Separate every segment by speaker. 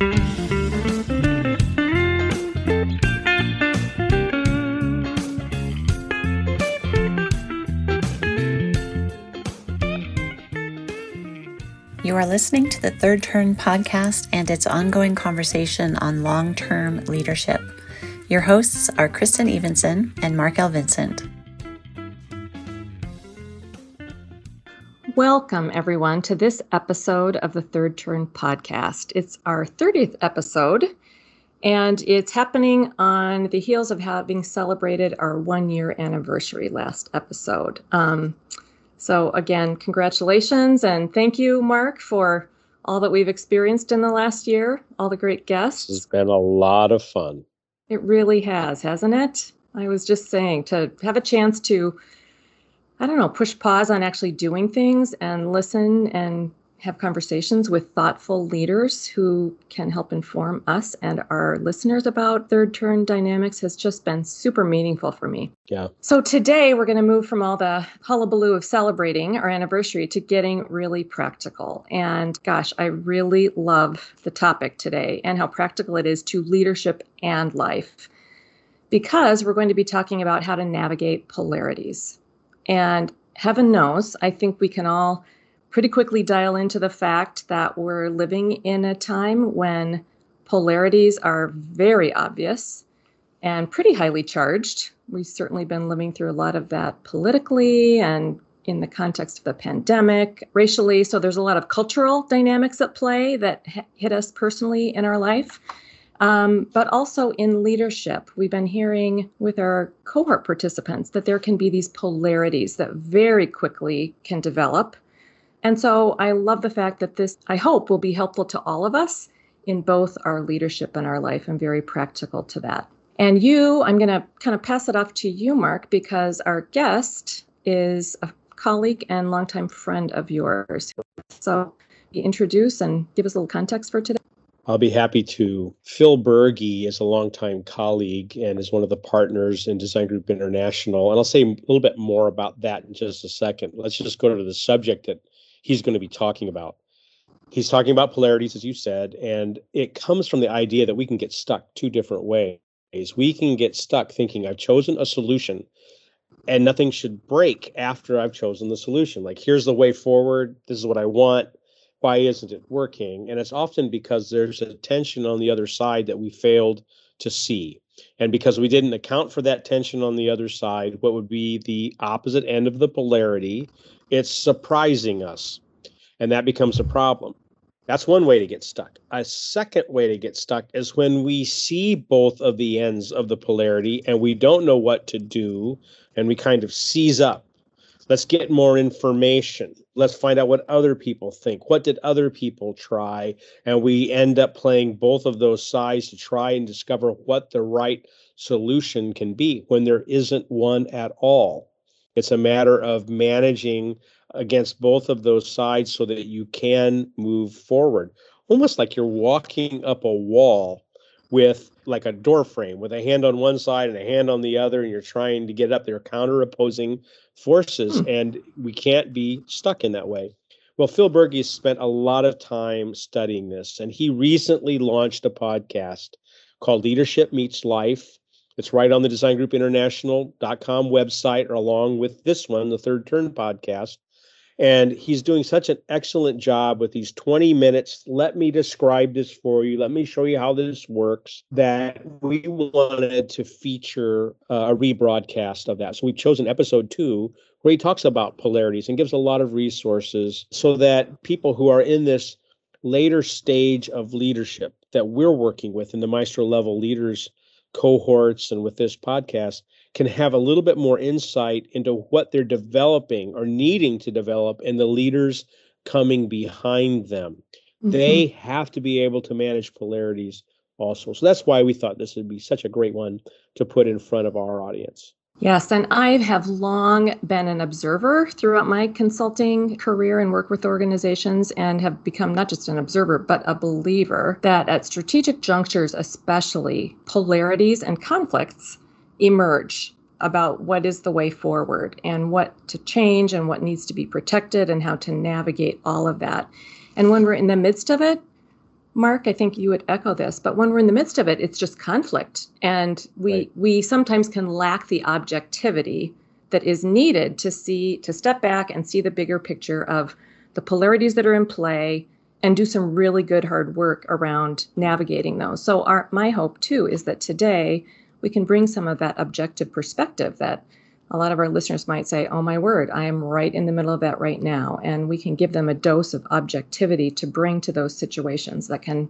Speaker 1: You are listening to the Third Turn podcast and its ongoing conversation on long term leadership. Your hosts are Kristin Evenson and Mark L. Vincent.
Speaker 2: Welcome, everyone, to this episode of the Third Turn podcast. It's our 30th episode, and it's happening on the heels of having celebrated our one year anniversary last episode. Um, so, again, congratulations and thank you, Mark, for all that we've experienced in the last year, all the great guests.
Speaker 3: It's been a lot of fun.
Speaker 2: It really has, hasn't it? I was just saying to have a chance to, I don't know, push pause on actually doing things and listen and have conversations with thoughtful leaders who can help inform us and our listeners about third turn dynamics has just been super meaningful for me.
Speaker 3: Yeah.
Speaker 2: So today we're going to move from all the hullabaloo of celebrating our anniversary to getting really practical. And gosh, I really love the topic today and how practical it is to leadership and life because we're going to be talking about how to navigate polarities. And heaven knows, I think we can all pretty quickly dial into the fact that we're living in a time when polarities are very obvious and pretty highly charged. We've certainly been living through a lot of that politically and in the context of the pandemic, racially. So there's a lot of cultural dynamics at play that hit us personally in our life. Um, but also in leadership, we've been hearing with our cohort participants that there can be these polarities that very quickly can develop and so I love the fact that this, I hope, will be helpful to all of us in both our leadership and our life. I'm very practical to that. And you, I'm going to kind of pass it off to you, Mark, because our guest is a colleague and longtime friend of yours. So introduce and give us a little context for today.
Speaker 3: I'll be happy to. Phil Bergey is a longtime colleague and is one of the partners in Design Group International. And I'll say a little bit more about that in just a second. Let's just go to the subject that he's going to be talking about. He's talking about polarities, as you said, and it comes from the idea that we can get stuck two different ways. We can get stuck thinking, I've chosen a solution and nothing should break after I've chosen the solution. Like, here's the way forward. This is what I want. Why isn't it working? And it's often because there's a tension on the other side that we failed to see. And because we didn't account for that tension on the other side, what would be the opposite end of the polarity it's surprising us. And that becomes a problem. That's one way to get stuck. A second way to get stuck is when we see both of the ends of the polarity and we don't know what to do and we kind of seize up. Let's get more information. Let's find out what other people think. What did other people try? And we end up playing both of those sides to try and discover what the right solution can be when there isn't one at all. It's a matter of managing against both of those sides so that you can move forward. Almost like you're walking up a wall with like a door frame with a hand on one side and a hand on the other, and you're trying to get up there, counter opposing forces. Hmm. And we can't be stuck in that way. Well, Phil Bergey spent a lot of time studying this, and he recently launched a podcast called Leadership Meets Life. It's right on the designgroup.international.com website, or along with this one, the Third Turn podcast. And he's doing such an excellent job with these 20 minutes. Let me describe this for you. Let me show you how this works. That we wanted to feature uh, a rebroadcast of that. So we've chosen episode two, where he talks about polarities and gives a lot of resources so that people who are in this later stage of leadership that we're working with in the maestro level leaders cohorts and with this podcast can have a little bit more insight into what they're developing or needing to develop and the leaders coming behind them. Mm-hmm. They have to be able to manage polarities also. So that's why we thought this would be such a great one to put in front of our audience.
Speaker 2: Yes, and I have long been an observer throughout my consulting career and work with organizations, and have become not just an observer, but a believer that at strategic junctures, especially, polarities and conflicts emerge about what is the way forward and what to change and what needs to be protected and how to navigate all of that. And when we're in the midst of it, Mark, I think you would echo this, but when we're in the midst of it, it's just conflict. And we right. we sometimes can lack the objectivity that is needed to see to step back and see the bigger picture of the polarities that are in play and do some really good hard work around navigating those. So our my hope too is that today we can bring some of that objective perspective that a lot of our listeners might say, Oh my word, I am right in the middle of that right now. And we can give them a dose of objectivity to bring to those situations that can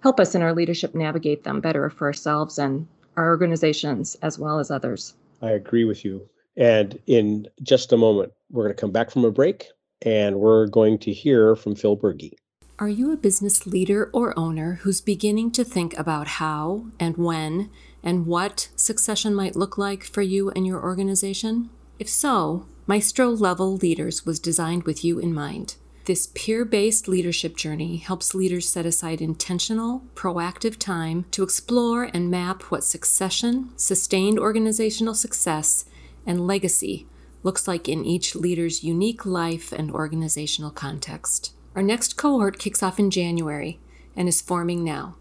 Speaker 2: help us in our leadership navigate them better for ourselves and our organizations as well as others.
Speaker 3: I agree with you. And in just a moment, we're going to come back from a break and we're going to hear from Phil Bergey.
Speaker 4: Are you a business leader or owner who's beginning to think about how and when and what succession might look like for you and your organization? If so, Maestro Level Leaders was designed with you in mind. This peer based leadership journey helps leaders set aside intentional, proactive time to explore and map what succession, sustained organizational success, and legacy looks like in each leader's unique life and organizational context. Our next cohort kicks off in January and is forming now.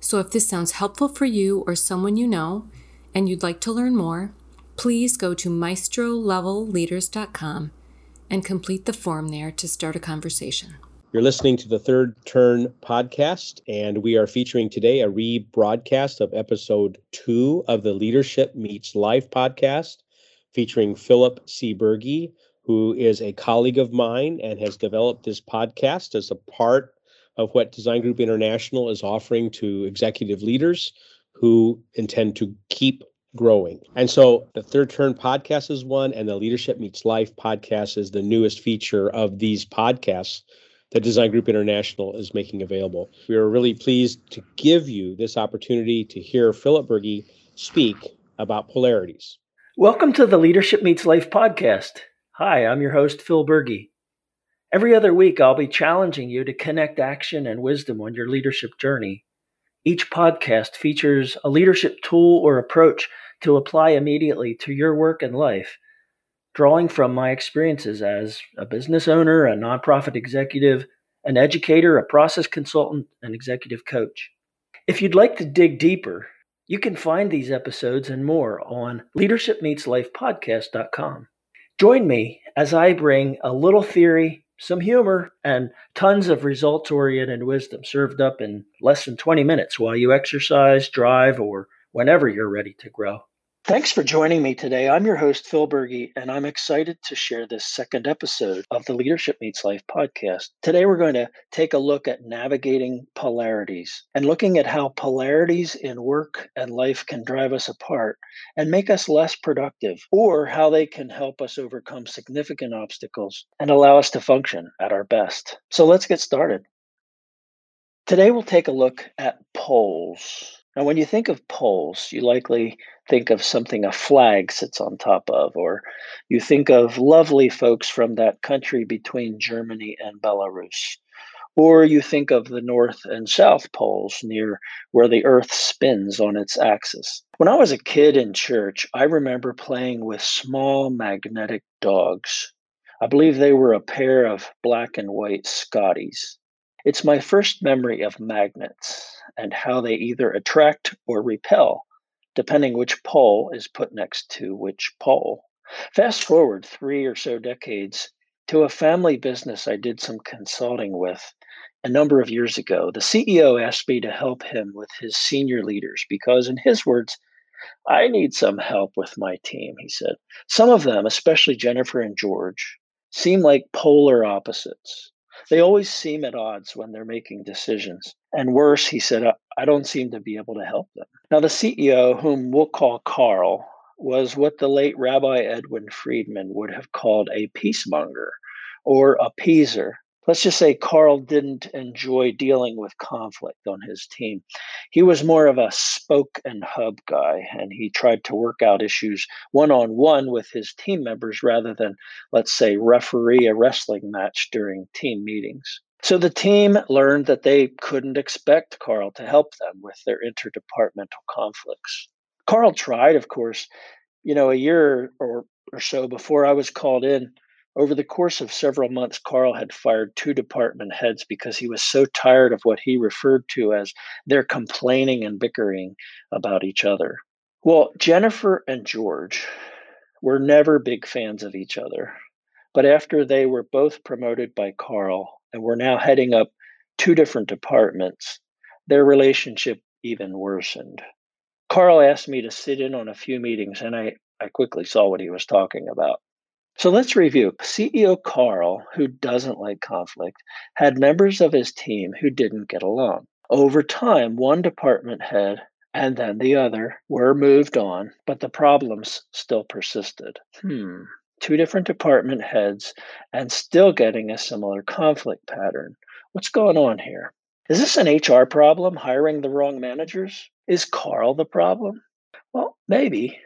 Speaker 4: So if this sounds helpful for you or someone you know and you'd like to learn more, please go to maestrolevelleaders.com and complete the form there to start a conversation.
Speaker 3: You're listening to the Third Turn podcast, and we are featuring today a rebroadcast of episode two of the Leadership Meets Life podcast, featuring Philip C. Bergey, who is a colleague of mine and has developed this podcast as a part of what Design Group International is offering to executive leaders who intend to keep growing. And so the Third Turn podcast is one, and the Leadership Meets Life podcast is the newest feature of these podcasts that Design Group International is making available. We are really pleased to give you this opportunity to hear Philip Bergey speak about polarities.
Speaker 5: Welcome to the Leadership Meets Life podcast. Hi, I'm your host, Phil Bergey. Every other week, I'll be challenging you to connect action and wisdom on your leadership journey. Each podcast features a leadership tool or approach to apply immediately to your work and life, drawing from my experiences as a business owner, a nonprofit executive, an educator, a process consultant, and executive coach. If you'd like to dig deeper, you can find these episodes and more on leadershipmeetslifepodcast.com. Join me as I bring a little theory, some humor, and tons of results oriented wisdom served up in less than 20 minutes while you exercise, drive, or whenever you're ready to grow. Thanks for joining me today. I'm your host, Phil Bergey, and I'm excited to share this second episode of the Leadership Meets Life podcast. Today, we're going to take a look at navigating polarities and looking at how polarities in work and life can drive us apart and make us less productive, or how they can help us overcome significant obstacles and allow us to function at our best. So, let's get started. Today, we'll take a look at poles. Now, when you think of poles, you likely think of something a flag sits on top of, or you think of lovely folks from that country between Germany and Belarus. Or you think of the North and South poles near where the Earth spins on its axis. When I was a kid in church, I remember playing with small magnetic dogs. I believe they were a pair of black and white Scotties. It's my first memory of magnets and how they either attract or repel, depending which pole is put next to which pole. Fast forward three or so decades to a family business I did some consulting with a number of years ago. The CEO asked me to help him with his senior leaders because, in his words, I need some help with my team, he said. Some of them, especially Jennifer and George, seem like polar opposites. They always seem at odds when they're making decisions. And worse, he said, I don't seem to be able to help them. Now, the CEO, whom we'll call Carl, was what the late Rabbi Edwin Friedman would have called a peacemonger or a appeaser let's just say Carl didn't enjoy dealing with conflict on his team. He was more of a spoke and hub guy, and he tried to work out issues one on one with his team members rather than, let's say, referee a wrestling match during team meetings. So the team learned that they couldn't expect Carl to help them with their interdepartmental conflicts. Carl tried, of course, you know, a year or, or so before I was called in Over the course of several months, Carl had fired two department heads because he was so tired of what he referred to as their complaining and bickering about each other. Well, Jennifer and George were never big fans of each other. But after they were both promoted by Carl and were now heading up two different departments, their relationship even worsened. Carl asked me to sit in on a few meetings, and I, I quickly saw what he was talking about. So let's review. CEO Carl, who doesn't like conflict, had members of his team who didn't get along. Over time, one department head and then the other were moved on, but the problems still persisted. Hmm. Two different department heads and still getting a similar conflict pattern. What's going on here? Is this an HR problem, hiring the wrong managers? Is Carl the problem? Well, maybe,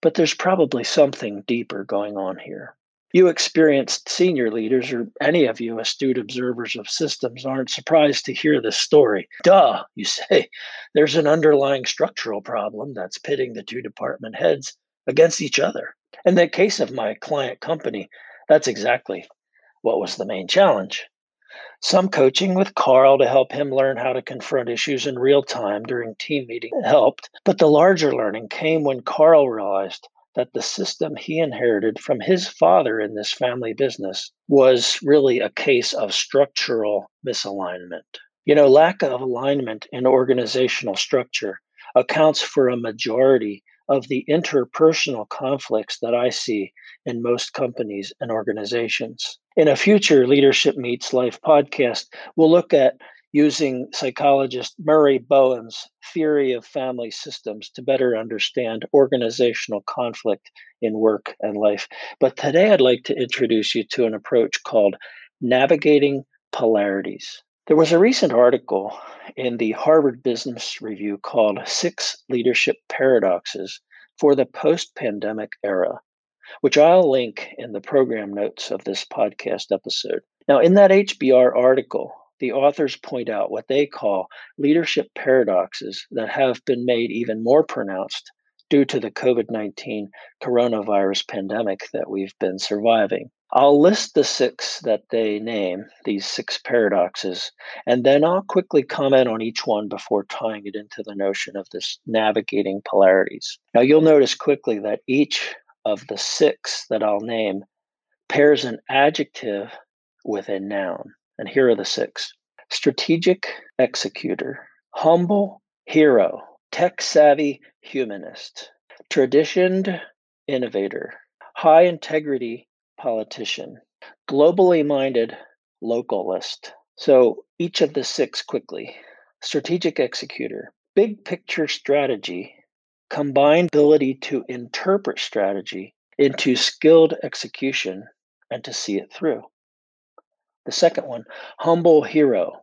Speaker 5: but there's probably something deeper going on here. You experienced senior leaders, or any of you astute observers of systems, aren't surprised to hear this story. Duh, you say. There's an underlying structural problem that's pitting the two department heads against each other. In the case of my client company, that's exactly what was the main challenge. Some coaching with Carl to help him learn how to confront issues in real time during team meeting helped, but the larger learning came when Carl realized that the system he inherited from his father in this family business was really a case of structural misalignment. You know, lack of alignment in organizational structure accounts for a majority of the interpersonal conflicts that I see in most companies and organizations. In a future Leadership Meets Life podcast, we'll look at using psychologist Murray Bowen's theory of family systems to better understand organizational conflict in work and life. But today I'd like to introduce you to an approach called navigating polarities. There was a recent article in the Harvard Business Review called Six Leadership Paradoxes for the Post Pandemic Era, which I'll link in the program notes of this podcast episode. Now, in that HBR article, the authors point out what they call leadership paradoxes that have been made even more pronounced due to the COVID 19 coronavirus pandemic that we've been surviving. I'll list the six that they name, these six paradoxes, and then I'll quickly comment on each one before tying it into the notion of this navigating polarities. Now, you'll notice quickly that each of the six that I'll name pairs an adjective with a noun. And here are the six strategic executor, humble hero, tech savvy humanist, traditioned innovator, high integrity politician, globally minded localist. So each of the six quickly strategic executor, big picture strategy, combined ability to interpret strategy into skilled execution and to see it through. The second one, humble hero,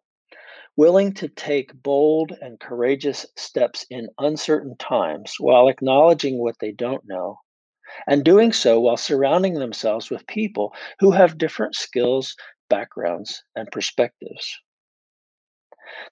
Speaker 5: willing to take bold and courageous steps in uncertain times while acknowledging what they don't know, and doing so while surrounding themselves with people who have different skills, backgrounds, and perspectives.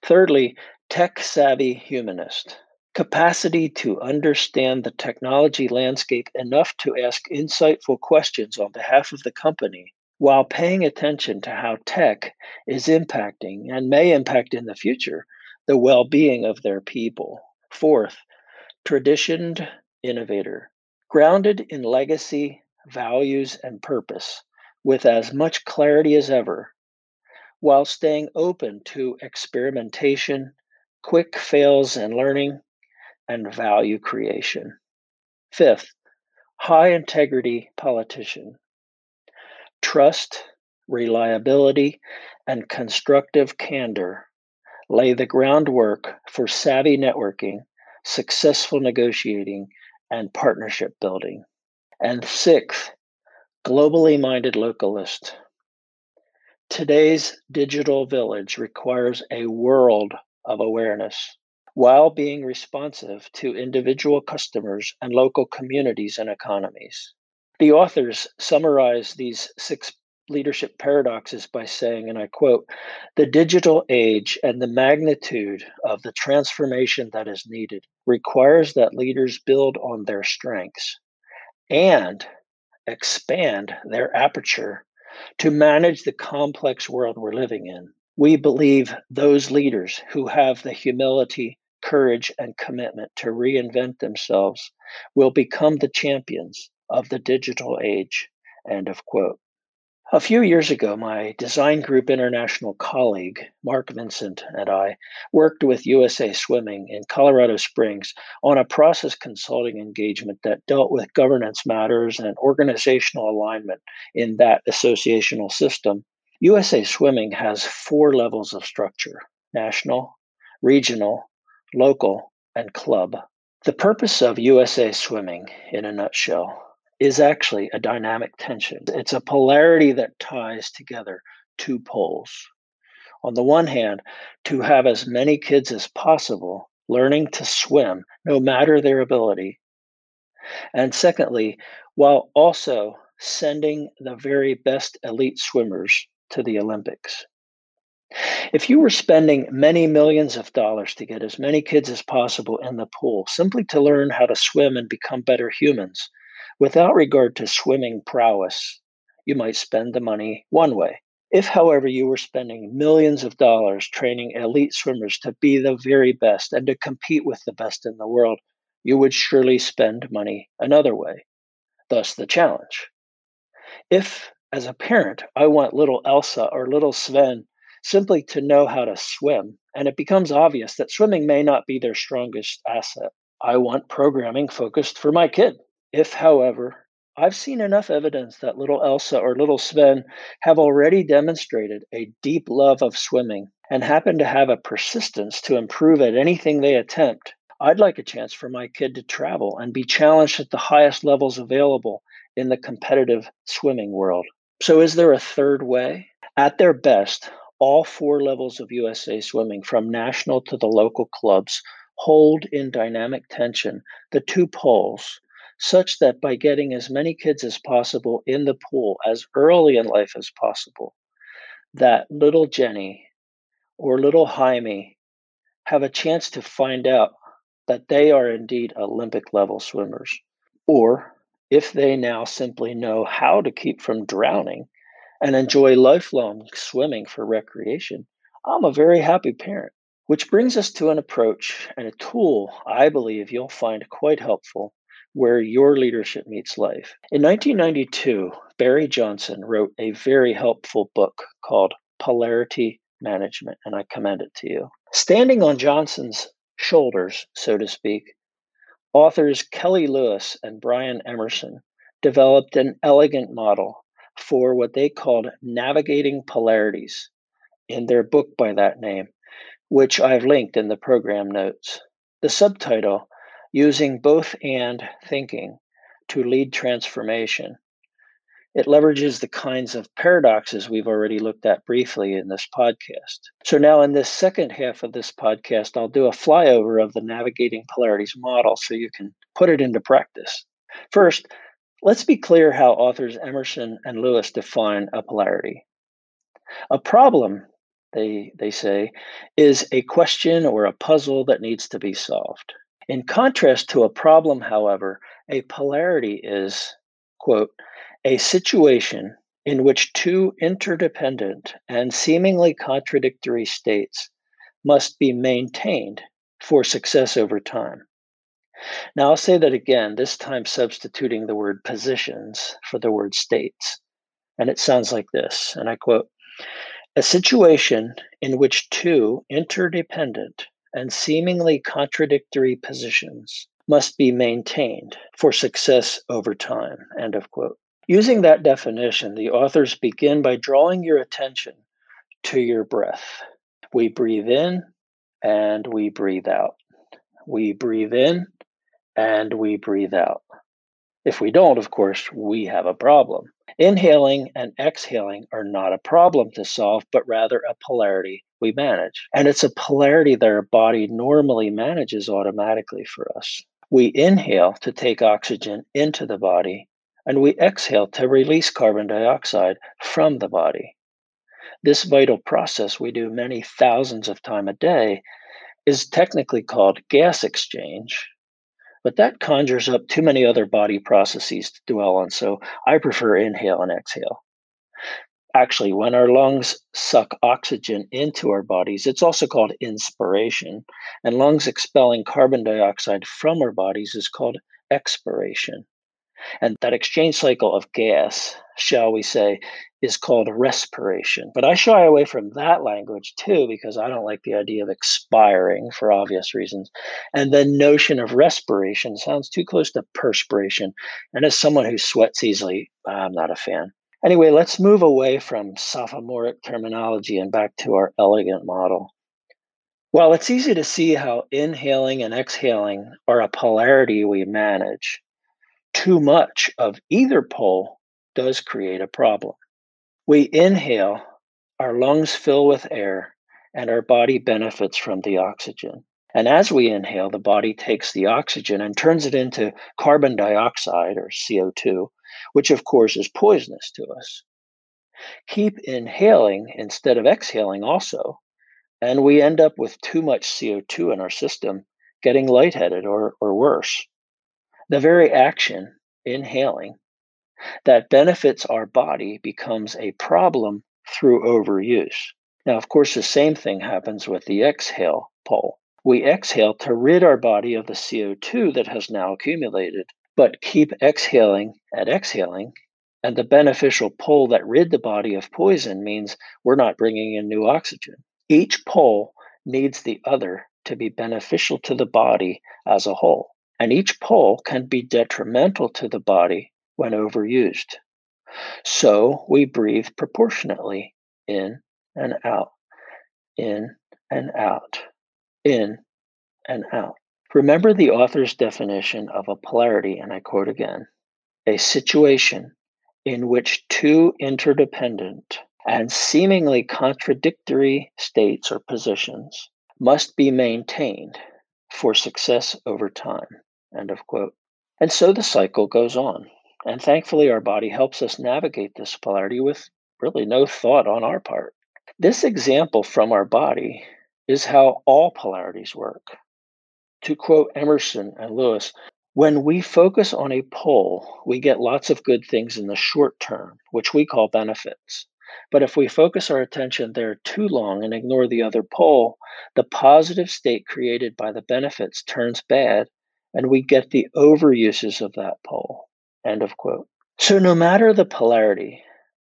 Speaker 5: Thirdly, tech savvy humanist. Capacity to understand the technology landscape enough to ask insightful questions on behalf of the company while paying attention to how tech is impacting and may impact in the future the well being of their people. Fourth, traditioned innovator, grounded in legacy, values, and purpose, with as much clarity as ever, while staying open to experimentation, quick fails and learning, and value creation. Fifth, high integrity politician, Trust, reliability, and constructive candor lay the groundwork for savvy networking, successful negotiating, and partnership building. And sixth, globally minded localist. Today's digital village requires a world of awareness while being responsive to individual customers and local communities and economies. The authors summarize these six leadership paradoxes by saying, and I quote, the digital age and the magnitude of the transformation that is needed requires that leaders build on their strengths and expand their aperture to manage the complex world we're living in. We believe those leaders who have the humility, courage, and commitment to reinvent themselves will become the champions of the digital age. End of quote. A few years ago, my Design Group International colleague, Mark Vincent, and I worked with USA Swimming in Colorado Springs on a process consulting engagement that dealt with governance matters and organizational alignment in that associational system. USA Swimming has four levels of structure national, regional, local, and club. The purpose of USA Swimming, in a nutshell, is actually a dynamic tension. It's a polarity that ties together two poles. On the one hand, to have as many kids as possible learning to swim, no matter their ability. And secondly, while also sending the very best elite swimmers to the Olympics. If you were spending many millions of dollars to get as many kids as possible in the pool simply to learn how to swim and become better humans, Without regard to swimming prowess, you might spend the money one way. If, however, you were spending millions of dollars training elite swimmers to be the very best and to compete with the best in the world, you would surely spend money another way. Thus, the challenge. If, as a parent, I want little Elsa or little Sven simply to know how to swim, and it becomes obvious that swimming may not be their strongest asset, I want programming focused for my kid. If, however, I've seen enough evidence that little Elsa or little Sven have already demonstrated a deep love of swimming and happen to have a persistence to improve at anything they attempt, I'd like a chance for my kid to travel and be challenged at the highest levels available in the competitive swimming world. So, is there a third way? At their best, all four levels of USA swimming, from national to the local clubs, hold in dynamic tension the two poles such that by getting as many kids as possible in the pool as early in life as possible, that little Jenny or little Jaime have a chance to find out that they are indeed Olympic level swimmers. Or if they now simply know how to keep from drowning and enjoy lifelong swimming for recreation, I'm a very happy parent. Which brings us to an approach and a tool I believe you'll find quite helpful where your leadership meets life. In 1992, Barry Johnson wrote a very helpful book called Polarity Management, and I commend it to you. Standing on Johnson's shoulders, so to speak, authors Kelly Lewis and Brian Emerson developed an elegant model for what they called navigating polarities in their book by that name, which I've linked in the program notes. The subtitle using both and thinking to lead transformation. It leverages the kinds of paradoxes we've already looked at briefly in this podcast. So, now in this second half of this podcast, I'll do a flyover of the navigating polarities model so you can put it into practice. First, let's be clear how authors Emerson and Lewis define a polarity. A problem, they, they say, is a question or a puzzle that needs to be solved. In contrast to a problem, however, a polarity is, quote, a situation in which two interdependent and seemingly contradictory states must be maintained for success over time. Now, I'll say that again, this time substituting the word positions for the word states. And it sounds like this, and I quote A situation in which two interdependent and seemingly contradictory positions must be maintained for success over time. End of quote. Using that definition, the authors begin by drawing your attention to your breath. We breathe in and we breathe out. We breathe in and we breathe out. If we don't, of course, we have a problem. Inhaling and exhaling are not a problem to solve, but rather a polarity we manage. And it's a polarity that our body normally manages automatically for us. We inhale to take oxygen into the body, and we exhale to release carbon dioxide from the body. This vital process we do many thousands of times a day is technically called gas exchange, but that conjures up too many other body processes to dwell on. So I prefer inhale and exhale. Actually, when our lungs suck oxygen into our bodies, it's also called inspiration. And lungs expelling carbon dioxide from our bodies is called expiration. And that exchange cycle of gas, shall we say, is called respiration. But I shy away from that language too because I don't like the idea of expiring for obvious reasons. And the notion of respiration sounds too close to perspiration. And as someone who sweats easily, I'm not a fan. Anyway, let's move away from sophomoric terminology and back to our elegant model. Well, it's easy to see how inhaling and exhaling are a polarity we manage too much of either pole does create a problem. We inhale, our lungs fill with air, and our body benefits from the oxygen. And as we inhale, the body takes the oxygen and turns it into carbon dioxide or CO2, which of course is poisonous to us. Keep inhaling instead of exhaling also, and we end up with too much CO2 in our system, getting lightheaded or, or worse the very action, inhaling, that benefits our body becomes a problem through overuse. Now, of course, the same thing happens with the exhale pole. We exhale to rid our body of the CO2 that has now accumulated, but keep exhaling and exhaling. And the beneficial pole that rid the body of poison means we're not bringing in new oxygen. Each pole needs the other to be beneficial to the body as a whole and each pole can be detrimental to the body when overused. So we breathe proportionately in and out, in and out, in and out. Remember the author's definition of a polarity, and I quote again a situation in which two interdependent and seemingly contradictory states or positions must be maintained for success over time. End of quote. And so the cycle goes on. And thankfully, our body helps us navigate this polarity with really no thought on our part. This example from our body is how all polarities work. To quote Emerson and Lewis, when we focus on a pole, we get lots of good things in the short term, which we call benefits. But if we focus our attention there too long and ignore the other pole, the positive state created by the benefits turns bad and we get the overuses of that pole. End of quote. So, no matter the polarity,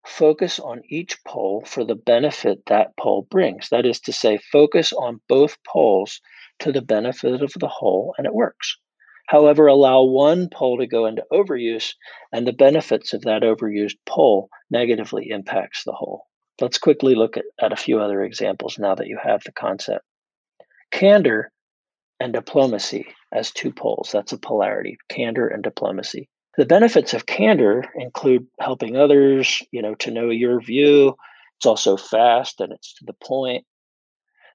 Speaker 5: focus on each pole for the benefit that pole brings. That is to say, focus on both poles to the benefit of the whole, and it works. However, allow one pole to go into overuse, and the benefits of that overused pole negatively impacts the whole. Let's quickly look at, at a few other examples now that you have the concept. Candor and diplomacy as two poles. That's a polarity, candor and diplomacy. The benefits of candor include helping others, you know, to know your view. It's also fast and it's to the point.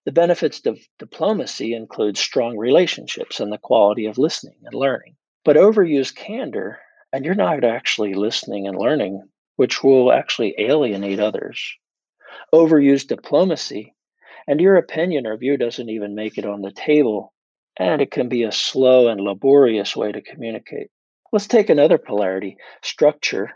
Speaker 5: The benefits of diplomacy include strong relationships and the quality of listening and learning. But overuse candor, and you're not actually listening and learning, which will actually alienate others. Overuse diplomacy, and your opinion or view doesn't even make it on the table and it can be a slow and laborious way to communicate. Let's take another polarity structure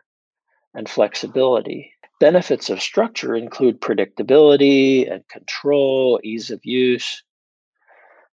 Speaker 5: and flexibility. Benefits of structure include predictability and control, ease of use.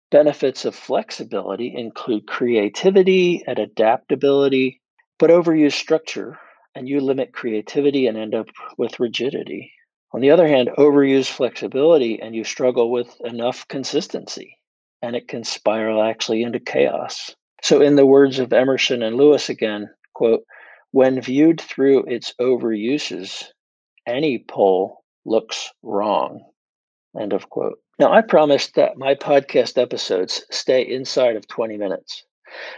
Speaker 5: Benefits of flexibility include creativity and adaptability, but overuse structure and you limit creativity and end up with rigidity. On the other hand, overuse flexibility and you struggle with enough consistency and it can spiral actually into chaos. So, in the words of Emerson and Lewis again, quote, when viewed through its overuses, any pole looks wrong. End of quote. Now, I promised that my podcast episodes stay inside of 20 minutes,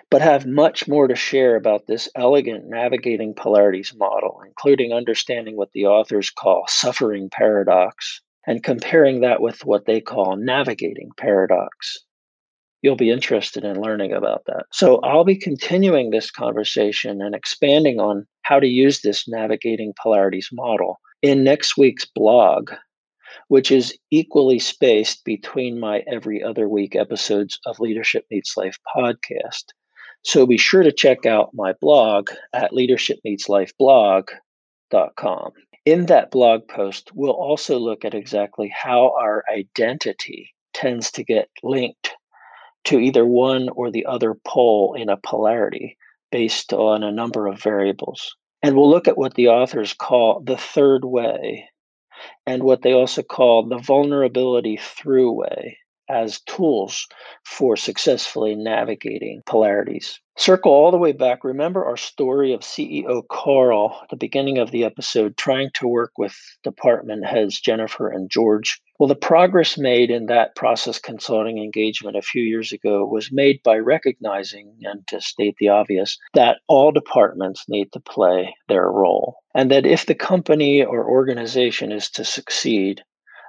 Speaker 5: but have much more to share about this elegant navigating polarities model, including understanding what the authors call suffering paradox and comparing that with what they call navigating paradox you'll be interested in learning about that. So I'll be continuing this conversation and expanding on how to use this navigating polarities model in next week's blog, which is equally spaced between my every other week episodes of Leadership Meets Life podcast. So be sure to check out my blog at leadershipmeetslifeblog.com. In that blog post, we'll also look at exactly how our identity tends to get linked to either one or the other pole in a polarity based on a number of variables. And we'll look at what the authors call the third way and what they also call the vulnerability through way as tools for successfully navigating polarities. Circle all the way back. Remember our story of CEO Carl at the beginning of the episode, trying to work with department heads Jennifer and George. Well, the progress made in that process consulting engagement a few years ago was made by recognizing, and to state the obvious, that all departments need to play their role. And that if the company or organization is to succeed,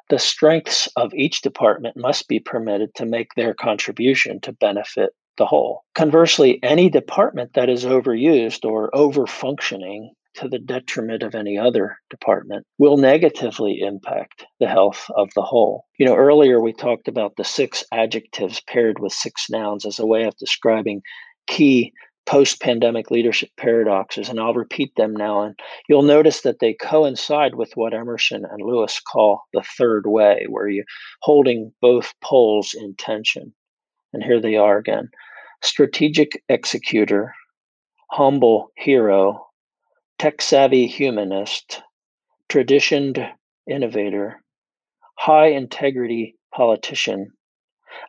Speaker 5: the strengths of each department must be permitted to make their contribution to benefit the whole. Conversely, any department that is overused or over functioning to the detriment of any other department will negatively impact the health of the whole. You know, earlier we talked about the six adjectives paired with six nouns as a way of describing key post pandemic leadership paradoxes, and I'll repeat them now. And you'll notice that they coincide with what Emerson and Lewis call the third way, where you're holding both poles in tension. And here they are again strategic executor, humble hero, tech savvy humanist, traditioned innovator, high integrity politician,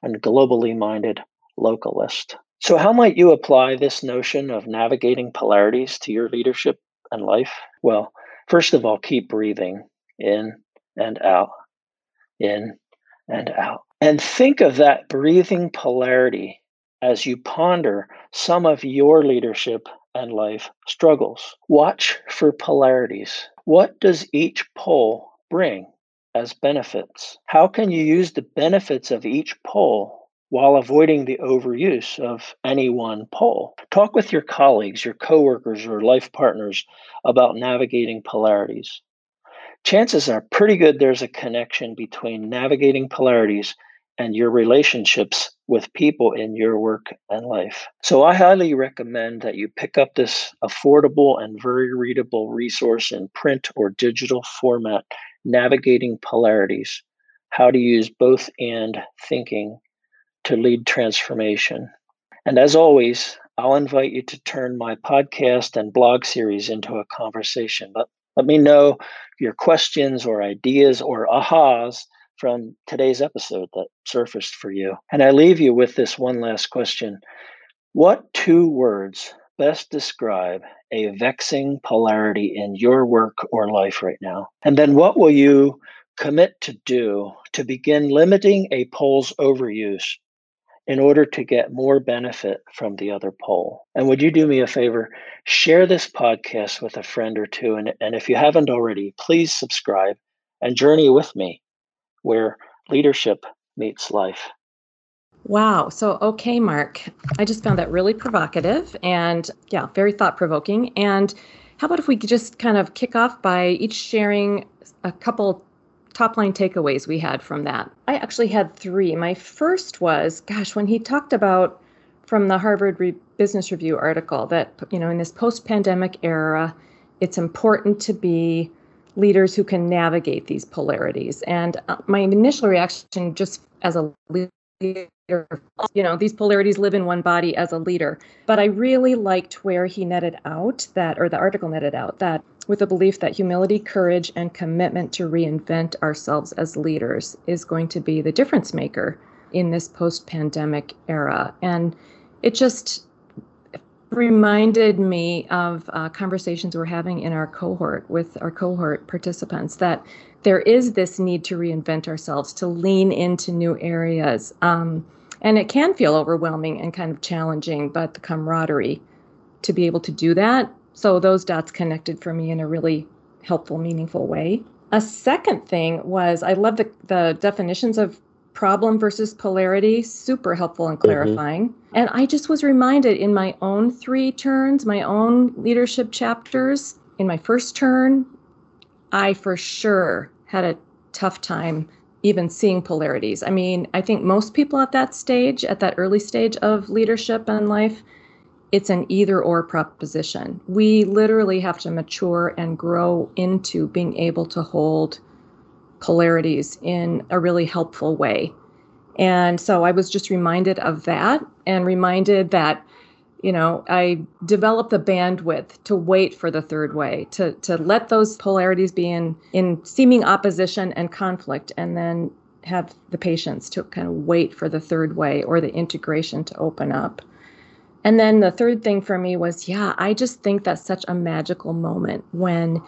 Speaker 5: and globally minded localist. So, how might you apply this notion of navigating polarities to your leadership and life? Well, first of all, keep breathing in and out, in and out. And think of that breathing polarity as you ponder some of your leadership and life struggles. Watch for polarities. What does each pole bring as benefits? How can you use the benefits of each pole while avoiding the overuse of any one pole? Talk with your colleagues, your coworkers, or life partners about navigating polarities. Chances are pretty good there's a connection between navigating polarities and your relationships with people in your work and life. So I highly recommend that you pick up this affordable and very readable resource in print or digital format, Navigating Polarities How to Use Both and Thinking to Lead Transformation. And as always, I'll invite you to turn my podcast and blog series into a conversation. But let me know your questions or ideas or ahas from today's episode that surfaced for you. And I leave you with this one last question What two words best describe a vexing polarity in your work or life right now? And then what will you commit to do to begin limiting a pole's overuse in order to get more benefit from the other pole. And would you do me a favor? Share this podcast with a friend or two. And, and if you haven't already, please subscribe and journey with me where leadership meets life.
Speaker 2: Wow. So, okay, Mark, I just found that really provocative and, yeah, very thought provoking. And how about if we just kind of kick off by each sharing a couple top line takeaways we had from that? I actually had three. My first was, gosh, when he talked about from the Harvard Re- Business Review article that, you know, in this post pandemic era, it's important to be leaders who can navigate these polarities. And uh, my initial reaction, just as a leader, you know, these polarities live in one body as a leader. But I really liked where he netted out that, or the article netted out that with a belief that humility, courage, and commitment to reinvent ourselves as leaders is going to be the difference maker in this post pandemic era. And it just, reminded me of uh, conversations we're having in our cohort with our cohort participants that there is this need to reinvent ourselves, to lean into new areas. Um, and it can feel overwhelming and kind of challenging, but the camaraderie to be able to do that. So those dots connected for me in a really helpful, meaningful way. A second thing was I love the, the definitions of problem versus polarity, super helpful and mm-hmm. clarifying. Mm-hmm. And I just was reminded in my own three turns, my own leadership chapters, in my first turn, I for sure had a tough time even seeing polarities. I mean, I think most people at that stage, at that early stage of leadership and life, it's an either or proposition. We literally have to mature and grow into being able to hold polarities in a really helpful way. And so I was just reminded of that and reminded that you know i developed the bandwidth to wait for the third way to to let those polarities be in in seeming opposition and conflict and then have the patience to kind of wait for the third way or the integration to open up and then the third thing for me was yeah i just think that's such a magical moment when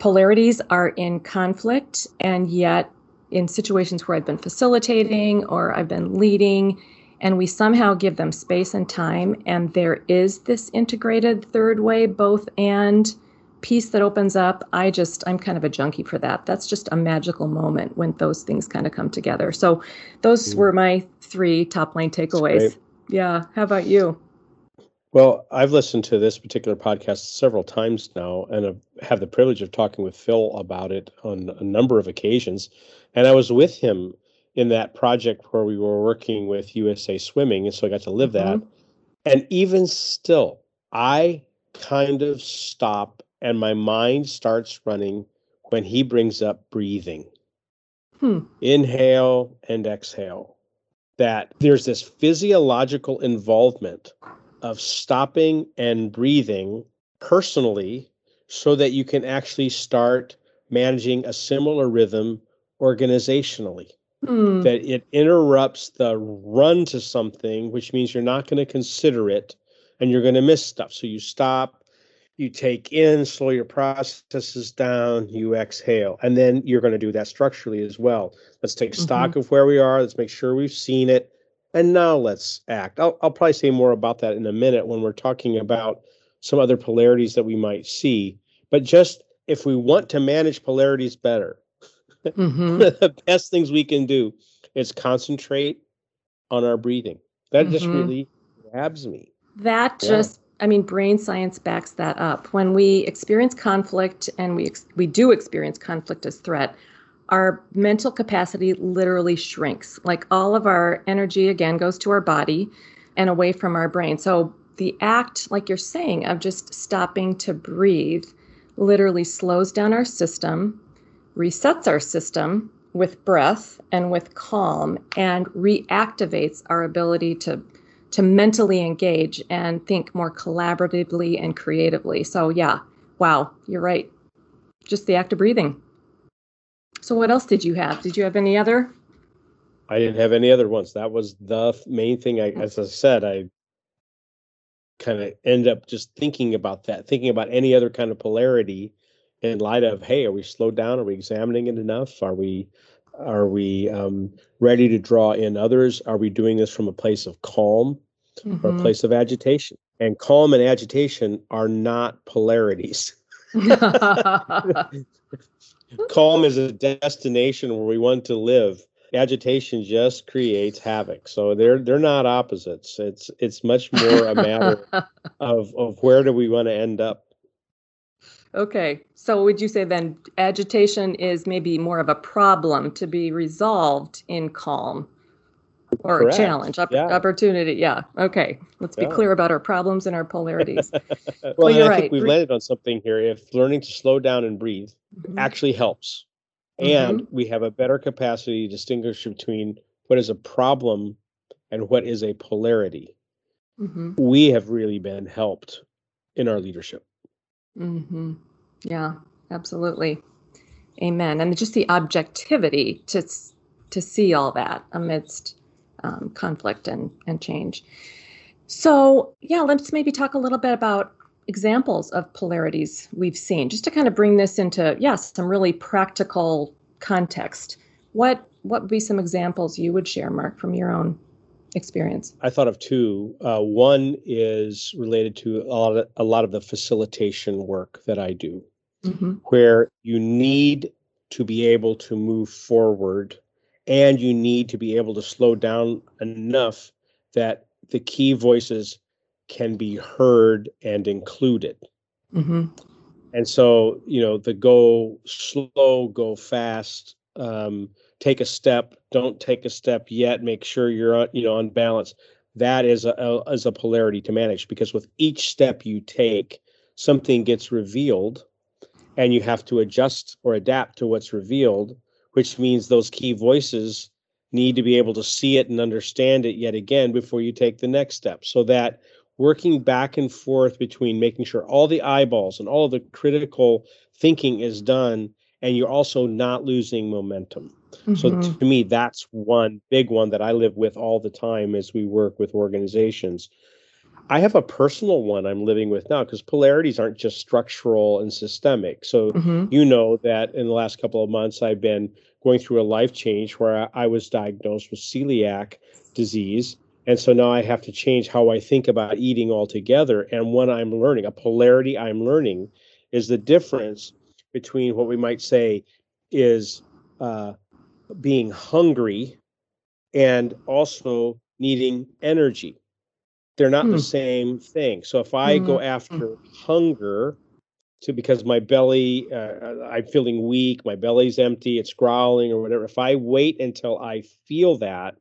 Speaker 2: polarities are in conflict and yet in situations where i've been facilitating or i've been leading and we somehow give them space and time and there is this integrated third way both and piece that opens up i just i'm kind of a junkie for that. That's just a magical moment when those things kind of come together. So those mm. were my three top line takeaways. yeah. How about you
Speaker 3: well i've listened to this particular podcast several times now and have the privilege of talking with phil about it on a number of occasions and i was with him in that project where we were working with USA Swimming, and so I got to live mm-hmm. that. And even still, I kind of stop and my mind starts running when he brings up breathing. Hmm. Inhale and exhale. That there's this physiological involvement of stopping and breathing personally so that you can actually start managing a similar rhythm organizationally. Mm. That it interrupts the run to something, which means you're not going to consider it and you're going to miss stuff. So you stop, you take in, slow your processes down, you exhale. And then you're going to do that structurally as well. Let's take stock mm-hmm. of where we are. Let's make sure we've seen it. And now let's act. I'll, I'll probably say more about that in a minute when we're talking about some other polarities that we might see. But just if we want to manage polarities better, mm-hmm. the best things we can do is concentrate on our breathing. That mm-hmm. just really grabs me.
Speaker 2: That yeah. just I mean, brain science backs that up. When we experience conflict, and we ex- we do experience conflict as threat, our mental capacity literally shrinks. Like all of our energy again goes to our body and away from our brain. So the act, like you're saying, of just stopping to breathe, literally slows down our system, resets our system with breath and with calm and reactivates our ability to to mentally engage and think more collaboratively and creatively. So yeah, wow, you're right. Just the act of breathing. So what else did you have? Did you have any other?
Speaker 3: I didn't have any other ones. That was the main thing. I, as I said, I kind of end up just thinking about that, thinking about any other kind of polarity in light of hey are we slowed down are we examining it enough are we are we um, ready to draw in others are we doing this from a place of calm mm-hmm. or a mm-hmm. place of agitation and calm and agitation are not polarities calm is a destination where we want to live. Agitation just creates havoc. So they're they're not opposites. It's it's much more a matter of of where do we want to end up.
Speaker 2: Okay. So would you say then agitation is maybe more of a problem to be resolved in calm or Correct. a challenge, op- yeah. opportunity? Yeah. Okay. Let's be yeah. clear about our problems and our polarities.
Speaker 3: well, well you're I right. think we've landed on something here. If learning to slow down and breathe mm-hmm. actually helps, and mm-hmm. we have a better capacity to distinguish between what is a problem and what is a polarity, mm-hmm. we have really been helped in our leadership.
Speaker 2: Mm-hmm. Yeah, absolutely. Amen. And just the objectivity to to see all that amidst um, conflict and and change. So yeah, let's maybe talk a little bit about examples of polarities we've seen, just to kind of bring this into yes, some really practical context. What what would be some examples you would share, Mark, from your own experience?
Speaker 3: I thought of two. Uh, one is related to a lot, of, a lot of the facilitation work that I do, mm-hmm. where you need to be able to move forward and you need to be able to slow down enough that the key voices can be heard and included. Mm-hmm. And so, you know, the go slow, go fast, um, take a step, don't take a step yet, make sure you're on, you know, on balance. that is a, a is a polarity to manage because with each step you take, something gets revealed, and you have to adjust or adapt to what's revealed, which means those key voices need to be able to see it and understand it yet again before you take the next step. So that working back and forth between making sure all the eyeballs and all of the critical thinking is done and you're also not losing momentum. Mm-hmm. So to me, that's one big one that I live with all the time as we work with organizations. I have a personal one I'm living with now because polarities aren't just structural and systemic. So mm-hmm. you know that in the last couple of months, I've been going through a life change where I, I was diagnosed with celiac disease. And so now I have to change how I think about eating altogether. And what I'm learning, a polarity I'm learning, is the difference between what we might say is uh, being hungry and also needing energy. They're not the hmm. same thing. So if I mm-hmm. go after hunger to because my belly, uh, I'm feeling weak, my belly's empty, it's growling or whatever. If I wait until I feel that,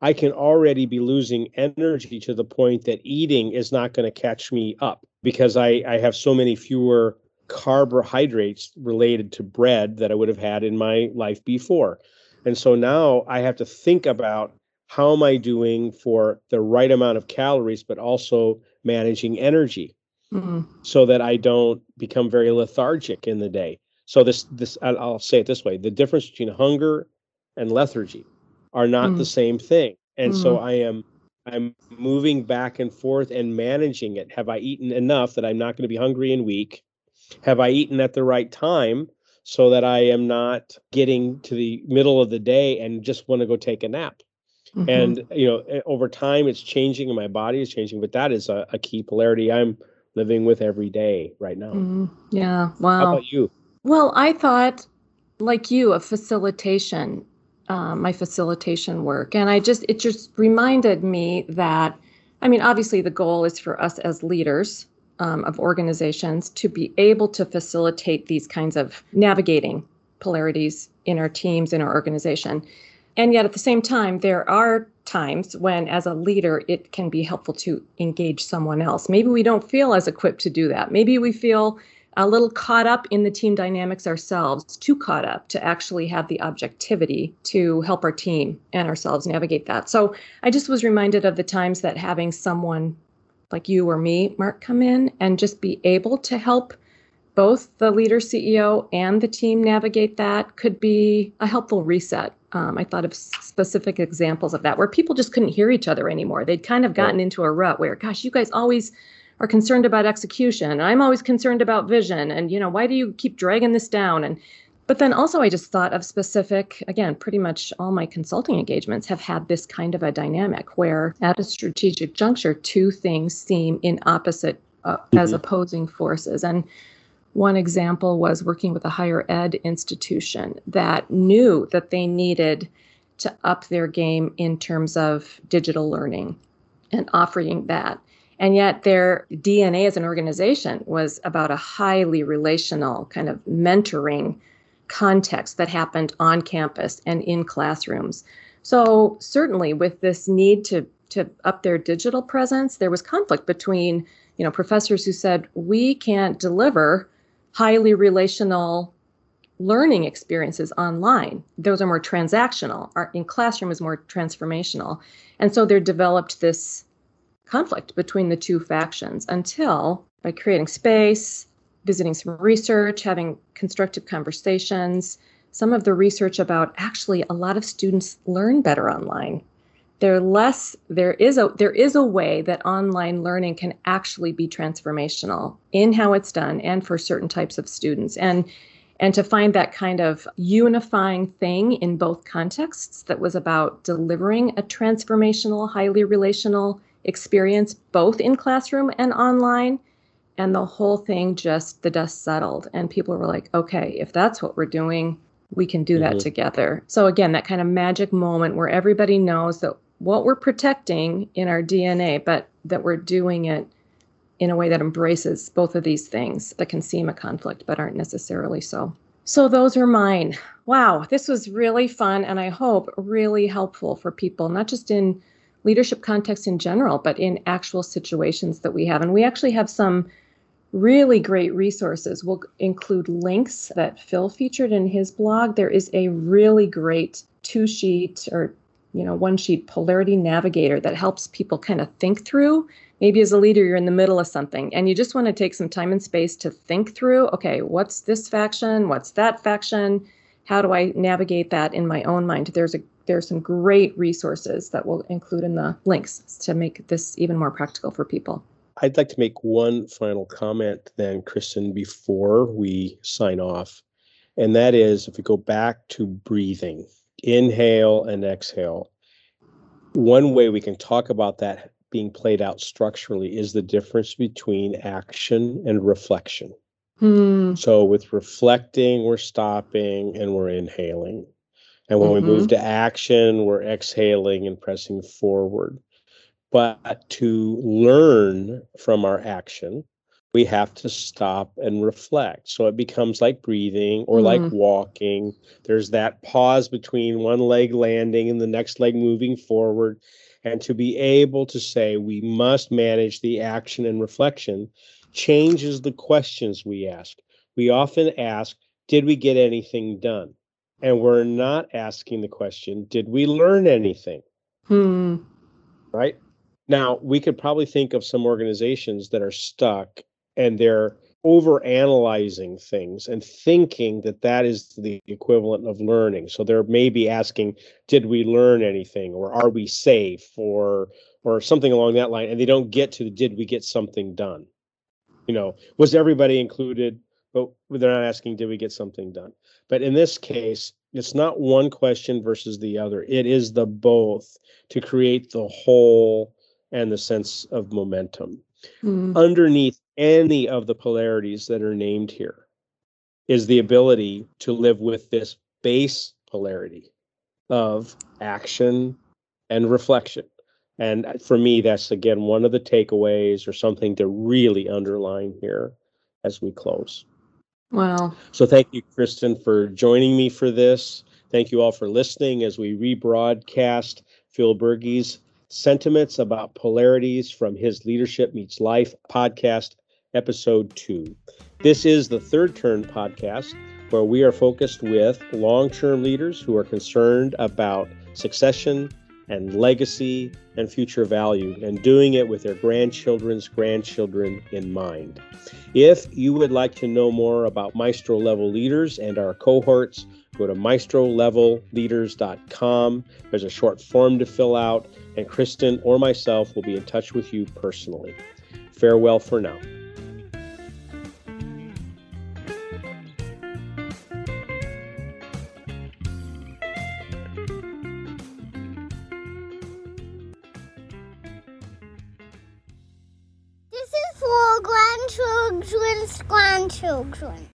Speaker 3: I can already be losing energy to the point that eating is not going to catch me up because I, I have so many fewer carbohydrates related to bread that I would have had in my life before. And so now I have to think about how am I doing for the right amount of calories, but also managing energy mm-hmm. so that I don't become very lethargic in the day. So this this I'll say it this way: the difference between hunger and lethargy are not mm-hmm. the same thing. And mm-hmm. so I am I'm moving back and forth and managing it. Have I eaten enough that I'm not going to be hungry and weak? Have I eaten at the right time so that I am not getting to the middle of the day and just want to go take a nap? Mm-hmm. And you know, eh, over time, it's changing, and my body is changing. But that is a, a key polarity I'm living with every day right now.
Speaker 2: Mm-hmm. Yeah. Wow.
Speaker 3: How about you?
Speaker 2: Well, I thought, like you, a facilitation, uh, my facilitation work, and I just it just reminded me that, I mean, obviously the goal is for us as leaders um, of organizations to be able to facilitate these kinds of navigating polarities in our teams in our organization and yet at the same time, there are times when, as a leader, it can be helpful to engage someone else. Maybe we don't feel as equipped to do that. Maybe we feel a little caught up in the team dynamics ourselves, too caught up to actually have the objectivity to help our team and ourselves navigate that. So I just was reminded of the times that having someone like you or me, Mark, come in and just be able to help both the leader CEO and the team navigate that could be a helpful reset um, I thought of specific examples of that where people just couldn't hear each other anymore. They'd kind of gotten into a rut where, gosh, you guys always are concerned about execution. I'm always concerned about vision. And, you know, why do you keep dragging this down? And, but then also, I just thought of specific, again, pretty much all my consulting engagements have had this kind of a dynamic where at a strategic juncture, two things seem in opposite uh, mm-hmm. as opposing forces. And one example was working with a higher ed institution that knew that they needed to up their game in terms of digital learning and offering that. And yet, their DNA as an organization was about a highly relational kind of mentoring context that happened on campus and in classrooms. So, certainly, with this need to, to up their digital presence, there was conflict between you know professors who said we can't deliver highly relational learning experiences online. Those are more transactional. Our in classroom is more transformational. And so there developed this conflict between the two factions until by creating space, visiting some research, having constructive conversations, some of the research about actually a lot of students learn better online they're less there is a there is a way that online learning can actually be transformational in how it's done and for certain types of students and and to find that kind of unifying thing in both contexts that was about delivering a transformational highly relational experience both in classroom and online and the whole thing just the dust settled and people were like okay if that's what we're doing we can do that mm-hmm. together. So again, that kind of magic moment where everybody knows that what we're protecting in our DNA, but that we're doing it in a way that embraces both of these things that can seem a conflict but aren't necessarily so. So, those are mine. Wow, this was really fun and I hope really helpful for people, not just in leadership context in general, but in actual situations that we have. And we actually have some really great resources. We'll include links that Phil featured in his blog. There is a really great two sheet or you know one sheet polarity navigator that helps people kind of think through. Maybe as a leader you're in the middle of something and you just want to take some time and space to think through okay what's this faction? What's that faction? How do i navigate that in my own mind? There's a there's some great resources that we'll include in the links to make this even more practical for people.
Speaker 3: I'd like to make one final comment then, Kristin, before we sign off. And that is if we go back to breathing, inhale and exhale, one way we can talk about that being played out structurally is the difference between action and reflection. Hmm. So, with reflecting, we're stopping and we're inhaling. And when mm-hmm. we move to action, we're exhaling and pressing forward. But to learn from our action, we have to stop and reflect. So it becomes like breathing or mm. like walking. There's that pause between one leg landing and the next leg moving forward. And to be able to say we must manage the action and reflection changes the questions we ask. We often ask, Did we get anything done? And we're not asking the question, Did we learn anything? Hmm. Right? Now, we could probably think of some organizations that are stuck and they're over analyzing things and thinking that that is the equivalent of learning. So they're maybe asking, did we learn anything or are we safe or or something along that line and they don't get to did we get something done? You know, was everybody included? But they're not asking, did we get something done? But in this case, it's not one question versus the other. It is the both to create the whole and the sense of momentum. Mm. Underneath any of the polarities that are named here is the ability to live with this base polarity of action and reflection. And for me, that's again one of the takeaways or something to really underline here as we close.
Speaker 2: Wow.
Speaker 3: So thank you, Kristin, for joining me for this. Thank you all for listening as we rebroadcast Phil Bergey's sentiments about polarities from his Leadership Meets Life podcast, episode two. This is the Third Turn podcast, where we are focused with long term leaders who are concerned about succession and legacy and future value, and doing it with their grandchildren's grandchildren in mind. If you would like to know more about Maestro level leaders and our cohorts, go to maestrolevelleaders.com. There's a short form to fill out and Kristin or myself will be in touch with you personally. Farewell for now.
Speaker 6: This is for grandchildren's grandchildren.